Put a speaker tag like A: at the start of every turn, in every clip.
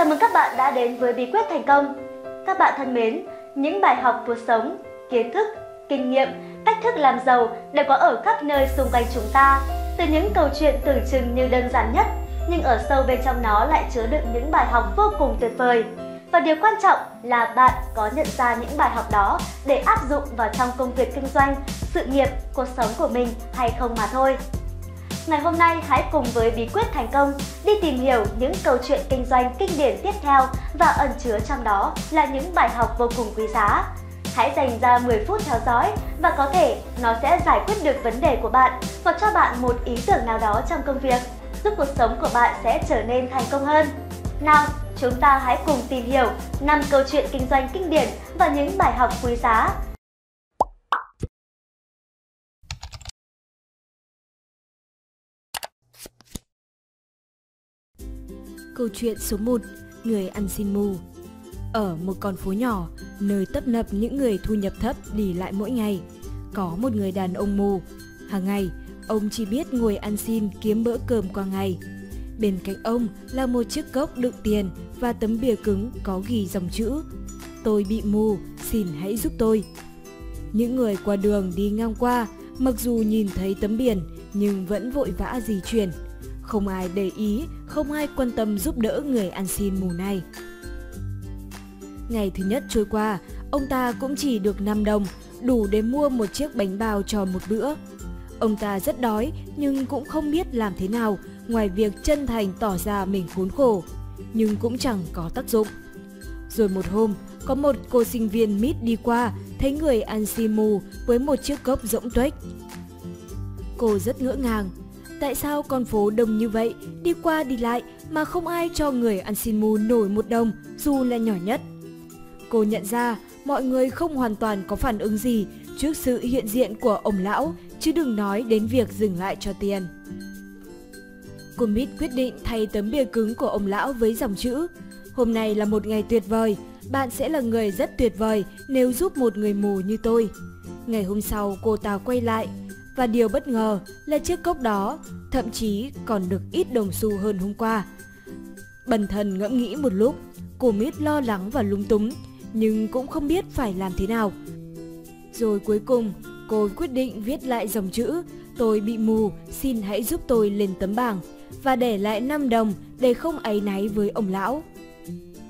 A: Chào mừng các bạn đã đến với Bí quyết thành công. Các bạn thân mến, những bài học cuộc sống, kiến thức, kinh nghiệm, cách thức làm giàu đều có ở khắp nơi xung quanh chúng ta. Từ những câu chuyện tưởng chừng như đơn giản nhất, nhưng ở sâu bên trong nó lại chứa đựng những bài học vô cùng tuyệt vời. Và điều quan trọng là bạn có nhận ra những bài học đó để áp dụng vào trong công việc kinh doanh, sự nghiệp, cuộc sống của mình hay không mà thôi. Ngày hôm nay hãy cùng với bí quyết thành công đi tìm hiểu những câu chuyện kinh doanh kinh điển tiếp theo và ẩn chứa trong đó là những bài học vô cùng quý giá. Hãy dành ra 10 phút theo dõi và có thể nó sẽ giải quyết được vấn đề của bạn hoặc cho bạn một ý tưởng nào đó trong công việc, giúp cuộc sống của bạn sẽ trở nên thành công hơn. Nào, chúng ta hãy cùng tìm hiểu 5 câu chuyện kinh doanh kinh điển và những bài học quý giá
B: Câu chuyện số 1 Người ăn xin mù Ở một con phố nhỏ, nơi tấp nập những người thu nhập thấp đi lại mỗi ngày, có một người đàn ông mù. Hàng ngày, ông chỉ biết ngồi ăn xin kiếm bữa cơm qua ngày. Bên cạnh ông là một chiếc cốc đựng tiền và tấm bìa cứng có ghi dòng chữ Tôi bị mù, xin hãy giúp tôi. Những người qua đường đi ngang qua, mặc dù nhìn thấy tấm biển nhưng vẫn vội vã di chuyển. Không ai để ý, không ai quan tâm giúp đỡ người ăn xin mù này. Ngày thứ nhất trôi qua, ông ta cũng chỉ được 5 đồng, đủ để mua một chiếc bánh bao cho một bữa. Ông ta rất đói nhưng cũng không biết làm thế nào ngoài việc chân thành tỏ ra mình khốn khổ, nhưng cũng chẳng có tác dụng. Rồi một hôm, có một cô sinh viên mít đi qua, thấy người ăn xin mù với một chiếc cốc rỗng tuếch. Cô rất ngỡ ngàng, tại sao con phố đông như vậy, đi qua đi lại mà không ai cho người ăn xin mù nổi một đồng, dù là nhỏ nhất. Cô nhận ra mọi người không hoàn toàn có phản ứng gì trước sự hiện diện của ông lão, chứ đừng nói đến việc dừng lại cho tiền. Cô Mít quyết định thay tấm bia cứng của ông lão với dòng chữ Hôm nay là một ngày tuyệt vời, bạn sẽ là người rất tuyệt vời nếu giúp một người mù như tôi. Ngày hôm sau cô ta quay lại, và điều bất ngờ là chiếc cốc đó thậm chí còn được ít đồng xu hơn hôm qua. Bần thần ngẫm nghĩ một lúc, cô Mít lo lắng và lúng túng, nhưng cũng không biết phải làm thế nào. Rồi cuối cùng, cô quyết định viết lại dòng chữ Tôi bị mù, xin hãy giúp tôi lên tấm bảng và để lại 5 đồng để không áy náy với ông lão.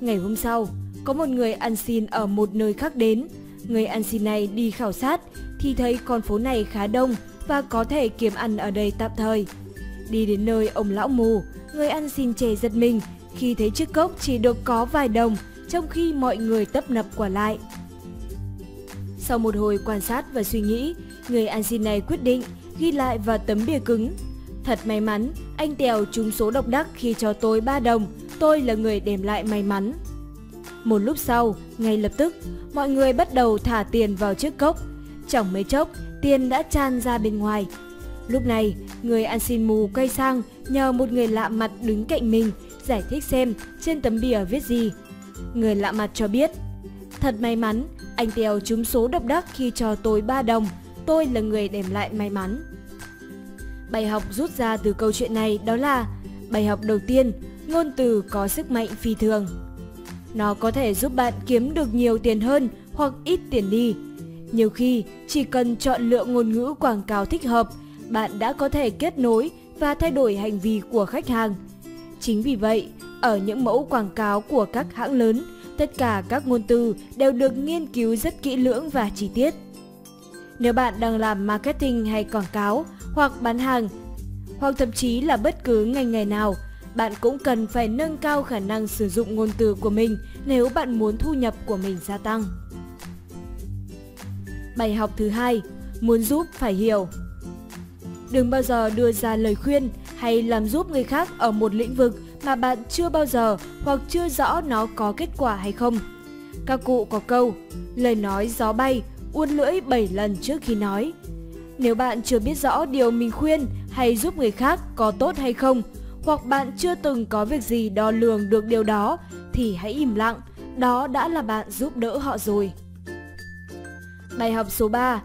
B: Ngày hôm sau, có một người ăn xin ở một nơi khác đến. Người ăn xin này đi khảo sát thì thấy con phố này khá đông và có thể kiếm ăn ở đây tạm thời. Đi đến nơi ông lão mù, người ăn xin chè giật mình khi thấy chiếc cốc chỉ được có vài đồng trong khi mọi người tấp nập quả lại. Sau một hồi quan sát và suy nghĩ, người ăn xin này quyết định ghi lại vào tấm bìa cứng. Thật may mắn, anh Tèo trúng số độc đắc khi cho tôi 3 đồng, tôi là người đem lại may mắn. Một lúc sau, ngay lập tức, mọi người bắt đầu thả tiền vào chiếc cốc. Chẳng mấy chốc, tiền đã tràn ra bên ngoài. Lúc này, người ăn xin mù quay sang nhờ một người lạ mặt đứng cạnh mình giải thích xem trên tấm bìa viết gì. Người lạ mặt cho biết, thật may mắn, anh Tèo trúng số độc đắc khi cho tôi 3 đồng, tôi là người đem lại may mắn. Bài học rút ra từ câu chuyện này đó là bài học đầu tiên, ngôn từ có sức mạnh phi thường. Nó có thể giúp bạn kiếm được nhiều tiền hơn hoặc ít tiền đi. Nhiều khi, chỉ cần chọn lựa ngôn ngữ quảng cáo thích hợp, bạn đã có thể kết nối và thay đổi hành vi của khách hàng. Chính vì vậy, ở những mẫu quảng cáo của các hãng lớn, tất cả các ngôn từ đều được nghiên cứu rất kỹ lưỡng và chi tiết. Nếu bạn đang làm marketing hay quảng cáo hoặc bán hàng, hoặc thậm chí là bất cứ ngành nghề nào, bạn cũng cần phải nâng cao khả năng sử dụng ngôn từ của mình nếu bạn muốn thu nhập của mình gia tăng. Bài học thứ hai, muốn giúp phải hiểu. Đừng bao giờ đưa ra lời khuyên hay làm giúp người khác ở một lĩnh vực mà bạn chưa bao giờ hoặc chưa rõ nó có kết quả hay không. Các cụ có câu, lời nói gió bay, uốn lưỡi 7 lần trước khi nói. Nếu bạn chưa biết rõ điều mình khuyên hay giúp người khác có tốt hay không, hoặc bạn chưa từng có việc gì đo lường được điều đó, thì hãy im lặng, đó đã là bạn giúp đỡ họ rồi. Bài học số 3.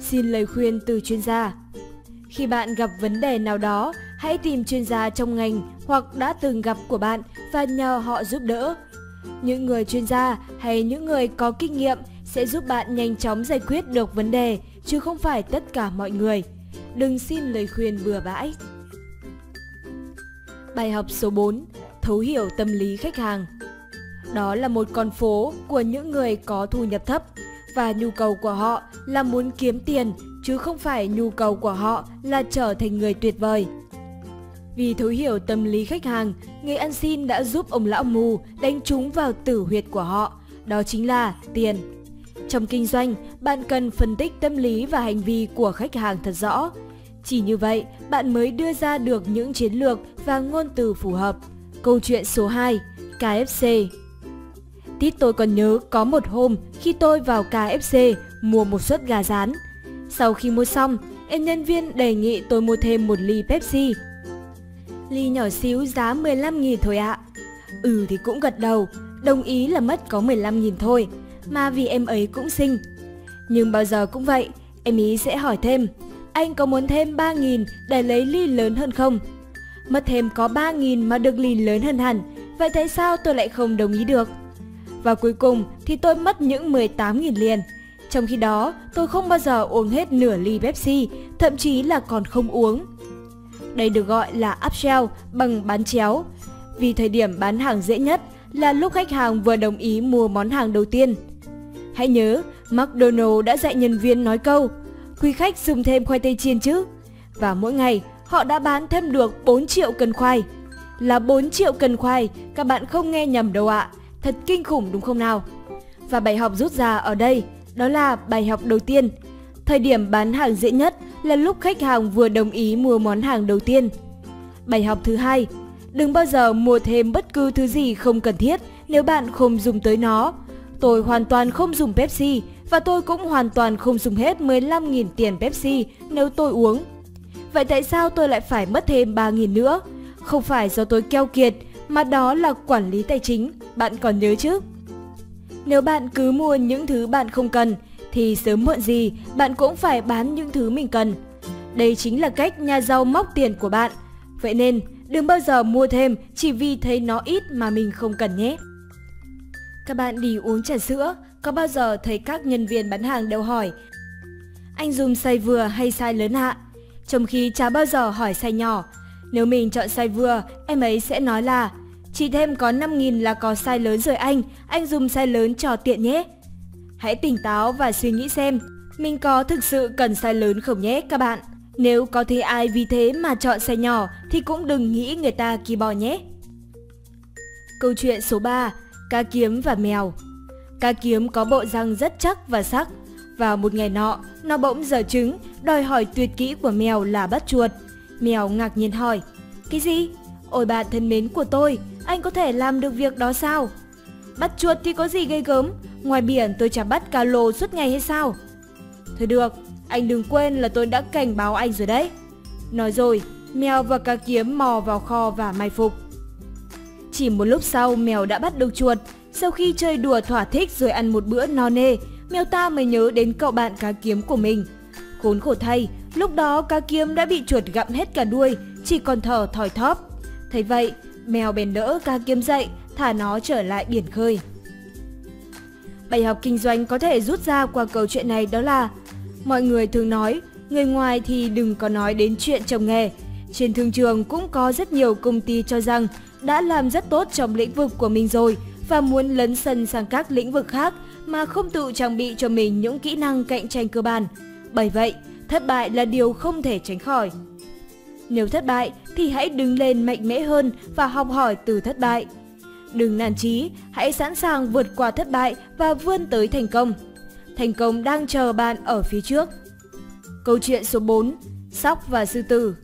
B: Xin lời khuyên từ chuyên gia. Khi bạn gặp vấn đề nào đó hãy tìm chuyên gia trong ngành hoặc đã từng gặp của bạn và nhờ họ giúp đỡ. Những người chuyên gia hay những người có kinh nghiệm sẽ giúp bạn nhanh chóng giải quyết được vấn đề, chứ không phải tất cả mọi người. Đừng xin lời khuyên bừa bãi. Bài học số 4. Thấu hiểu tâm lý khách hàng Đó là một con phố của những người có thu nhập thấp và nhu cầu của họ là muốn kiếm tiền chứ không phải nhu cầu của họ là trở thành người tuyệt vời. Vì thấu hiểu tâm lý khách hàng, người ăn xin đã giúp ông lão mù đánh trúng vào tử huyệt của họ, đó chính là tiền. Trong kinh doanh, bạn cần phân tích tâm lý và hành vi của khách hàng thật rõ. Chỉ như vậy, bạn mới đưa ra được những chiến lược và ngôn từ phù hợp. Câu chuyện số 2, KFC Tít tôi còn nhớ có một hôm khi tôi vào KFC mua một suất gà rán. Sau khi mua xong, em nhân viên đề nghị tôi mua thêm một ly Pepsi. Ly nhỏ xíu giá 15.000 thôi ạ. Ừ thì cũng gật đầu, đồng ý là mất có 15.000 thôi, mà vì em ấy cũng xinh. Nhưng bao giờ cũng vậy, em ý sẽ hỏi thêm, anh có muốn thêm 3.000 để lấy ly lớn hơn không? Mất thêm có 3.000 mà được ly lớn hơn hẳn, vậy tại sao tôi lại không đồng ý được? Và cuối cùng thì tôi mất những 18.000 liền. Trong khi đó, tôi không bao giờ uống hết nửa ly Pepsi, thậm chí là còn không uống. Đây được gọi là upsell bằng bán chéo. Vì thời điểm bán hàng dễ nhất là lúc khách hàng vừa đồng ý mua món hàng đầu tiên. Hãy nhớ, McDonald đã dạy nhân viên nói câu Quý khách dùng thêm khoai tây chiên chứ? Và mỗi ngày, họ đã bán thêm được 4 triệu cân khoai. Là 4 triệu cân khoai, các bạn không nghe nhầm đâu ạ. À. Thật kinh khủng đúng không nào? Và bài học rút ra ở đây, đó là bài học đầu tiên. Thời điểm bán hàng dễ nhất là lúc khách hàng vừa đồng ý mua món hàng đầu tiên. Bài học thứ hai, đừng bao giờ mua thêm bất cứ thứ gì không cần thiết nếu bạn không dùng tới nó. Tôi hoàn toàn không dùng Pepsi và tôi cũng hoàn toàn không dùng hết 15.000 tiền Pepsi nếu tôi uống. Vậy tại sao tôi lại phải mất thêm 3.000 nữa? Không phải do tôi keo kiệt mà đó là quản lý tài chính, bạn còn nhớ chứ? Nếu bạn cứ mua những thứ bạn không cần thì sớm muộn gì bạn cũng phải bán những thứ mình cần. Đây chính là cách nhà giàu móc tiền của bạn. Vậy nên đừng bao giờ mua thêm chỉ vì thấy nó ít mà mình không cần nhé. Các bạn đi uống trà sữa, có bao giờ thấy các nhân viên bán hàng đều hỏi Anh dùng size vừa hay size lớn ạ? Trong khi chả bao giờ hỏi size nhỏ. Nếu mình chọn size vừa, em ấy sẽ nói là chỉ thêm có 5.000 là có size lớn rồi anh, anh dùng size lớn cho tiện nhé. Hãy tỉnh táo và suy nghĩ xem, mình có thực sự cần size lớn không nhé các bạn. Nếu có thấy ai vì thế mà chọn size nhỏ thì cũng đừng nghĩ người ta kỳ bò nhé. Câu chuyện số 3, cá kiếm và mèo. Cá kiếm có bộ răng rất chắc và sắc. Vào một ngày nọ, nó bỗng dở trứng, đòi hỏi tuyệt kỹ của mèo là bắt chuột. Mèo ngạc nhiên hỏi, cái gì? Ôi bạn thân mến của tôi, anh có thể làm được việc đó sao? Bắt chuột thì có gì gây gớm, ngoài biển tôi chả bắt cá lồ suốt ngày hay sao? Thôi được, anh đừng quên là tôi đã cảnh báo anh rồi đấy. Nói rồi, mèo và cá kiếm mò vào kho và mai phục. Chỉ một lúc sau mèo đã bắt được chuột, sau khi chơi đùa thỏa thích rồi ăn một bữa no nê, mèo ta mới nhớ đến cậu bạn cá kiếm của mình. Khốn khổ thay, lúc đó cá kiếm đã bị chuột gặm hết cả đuôi, chỉ còn thở thòi thóp. Thấy vậy, mèo bèn đỡ cá kiếm dậy, thả nó trở lại biển khơi. Bài học kinh doanh có thể rút ra qua câu chuyện này đó là Mọi người thường nói, người ngoài thì đừng có nói đến chuyện trồng nghề. Trên thương trường cũng có rất nhiều công ty cho rằng đã làm rất tốt trong lĩnh vực của mình rồi và muốn lấn sân sang các lĩnh vực khác mà không tự trang bị cho mình những kỹ năng cạnh tranh cơ bản. Bởi vậy, thất bại là điều không thể tránh khỏi. Nếu thất bại thì hãy đứng lên mạnh mẽ hơn và học hỏi từ thất bại. Đừng nản chí, hãy sẵn sàng vượt qua thất bại và vươn tới thành công. Thành công đang chờ bạn ở phía trước. Câu chuyện số 4. Sóc và sư tử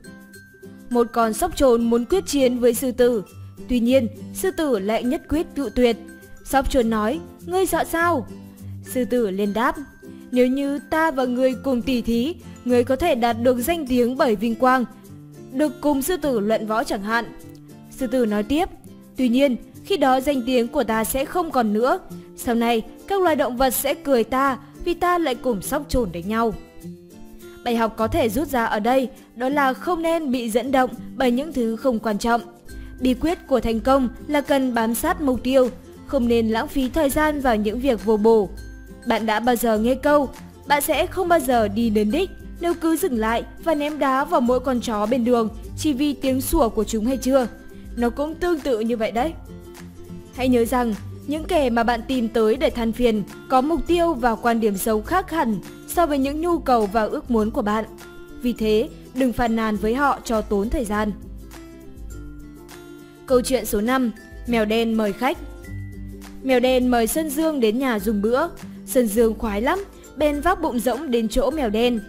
B: Một con sóc trồn muốn quyết chiến với sư tử. Tuy nhiên, sư tử lại nhất quyết cự tuyệt. Sóc chuồn nói, ngươi sợ sao? Sư tử liền đáp, nếu như ta và ngươi cùng tỉ thí, ngươi có thể đạt được danh tiếng bởi vinh quang, được cùng sư tử luận võ chẳng hạn. Sư tử nói tiếp, tuy nhiên, khi đó danh tiếng của ta sẽ không còn nữa. Sau này, các loài động vật sẽ cười ta vì ta lại cùng sóc chuồn đánh nhau. Bài học có thể rút ra ở đây đó là không nên bị dẫn động bởi những thứ không quan trọng. Bí quyết của thành công là cần bám sát mục tiêu, không nên lãng phí thời gian vào những việc vô bổ. Bạn đã bao giờ nghe câu, bạn sẽ không bao giờ đi đến đích nếu cứ dừng lại và ném đá vào mỗi con chó bên đường chỉ vì tiếng sủa của chúng hay chưa? Nó cũng tương tự như vậy đấy. Hãy nhớ rằng, những kẻ mà bạn tìm tới để than phiền có mục tiêu và quan điểm xấu khác hẳn so với những nhu cầu và ước muốn của bạn. Vì thế, đừng phàn nàn với họ cho tốn thời gian. Câu chuyện số 5. Mèo đen mời khách Mèo đen mời Sơn Dương đến nhà dùng bữa. Sơn Dương khoái lắm, bèn vác bụng rỗng đến chỗ mèo đen.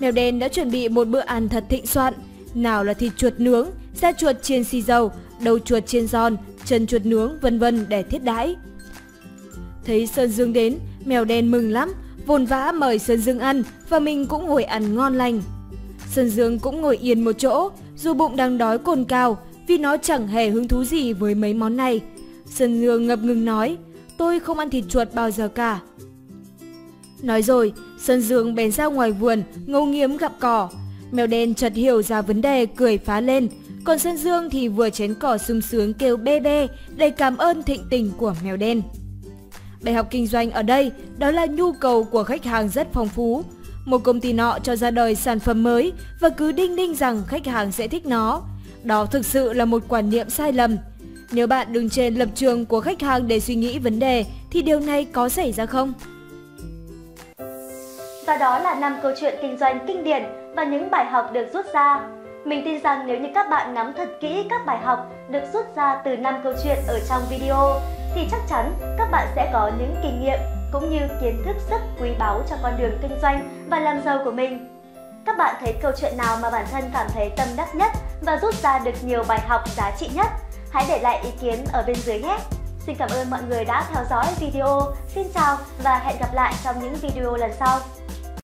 B: Mèo đen đã chuẩn bị một bữa ăn thật thịnh soạn. Nào là thịt chuột nướng, da chuột chiên xì dầu, đầu chuột chiên giòn, chân chuột nướng vân vân để thiết đãi. Thấy Sơn Dương đến, mèo đen mừng lắm, vồn vã mời Sơn Dương ăn và mình cũng ngồi ăn ngon lành. Sơn Dương cũng ngồi yên một chỗ, dù bụng đang đói cồn cao vì nó chẳng hề hứng thú gì với mấy món này. Sơn Dương ngập ngừng nói, tôi không ăn thịt chuột bao giờ cả. Nói rồi, Sơn Dương bèn ra ngoài vườn, ngâu nghiếm gặp cỏ. Mèo đen chợt hiểu ra vấn đề, cười phá lên. Còn Sơn Dương thì vừa chén cỏ sung sướng kêu bê bê, để cảm ơn thịnh tình của mèo đen. Bài học kinh doanh ở đây đó là nhu cầu của khách hàng rất phong phú. Một công ty nọ cho ra đời sản phẩm mới và cứ đinh đinh rằng khách hàng sẽ thích nó. Đó thực sự là một quan niệm sai lầm. Nếu bạn đứng trên lập trường của khách hàng để suy nghĩ vấn đề, thì điều này có xảy ra không?
A: Và đó là năm câu chuyện kinh doanh kinh điển và những bài học được rút ra. Mình tin rằng nếu như các bạn nắm thật kỹ các bài học được rút ra từ năm câu chuyện ở trong video, thì chắc chắn các bạn sẽ có những kinh nghiệm cũng như kiến thức rất quý báu cho con đường kinh doanh và làm giàu của mình. Các bạn thấy câu chuyện nào mà bản thân cảm thấy tâm đắc nhất và rút ra được nhiều bài học giá trị nhất? Hãy để lại ý kiến ở bên dưới nhé! Xin cảm ơn mọi người đã theo dõi video. Xin chào và hẹn gặp lại trong những video lần sau.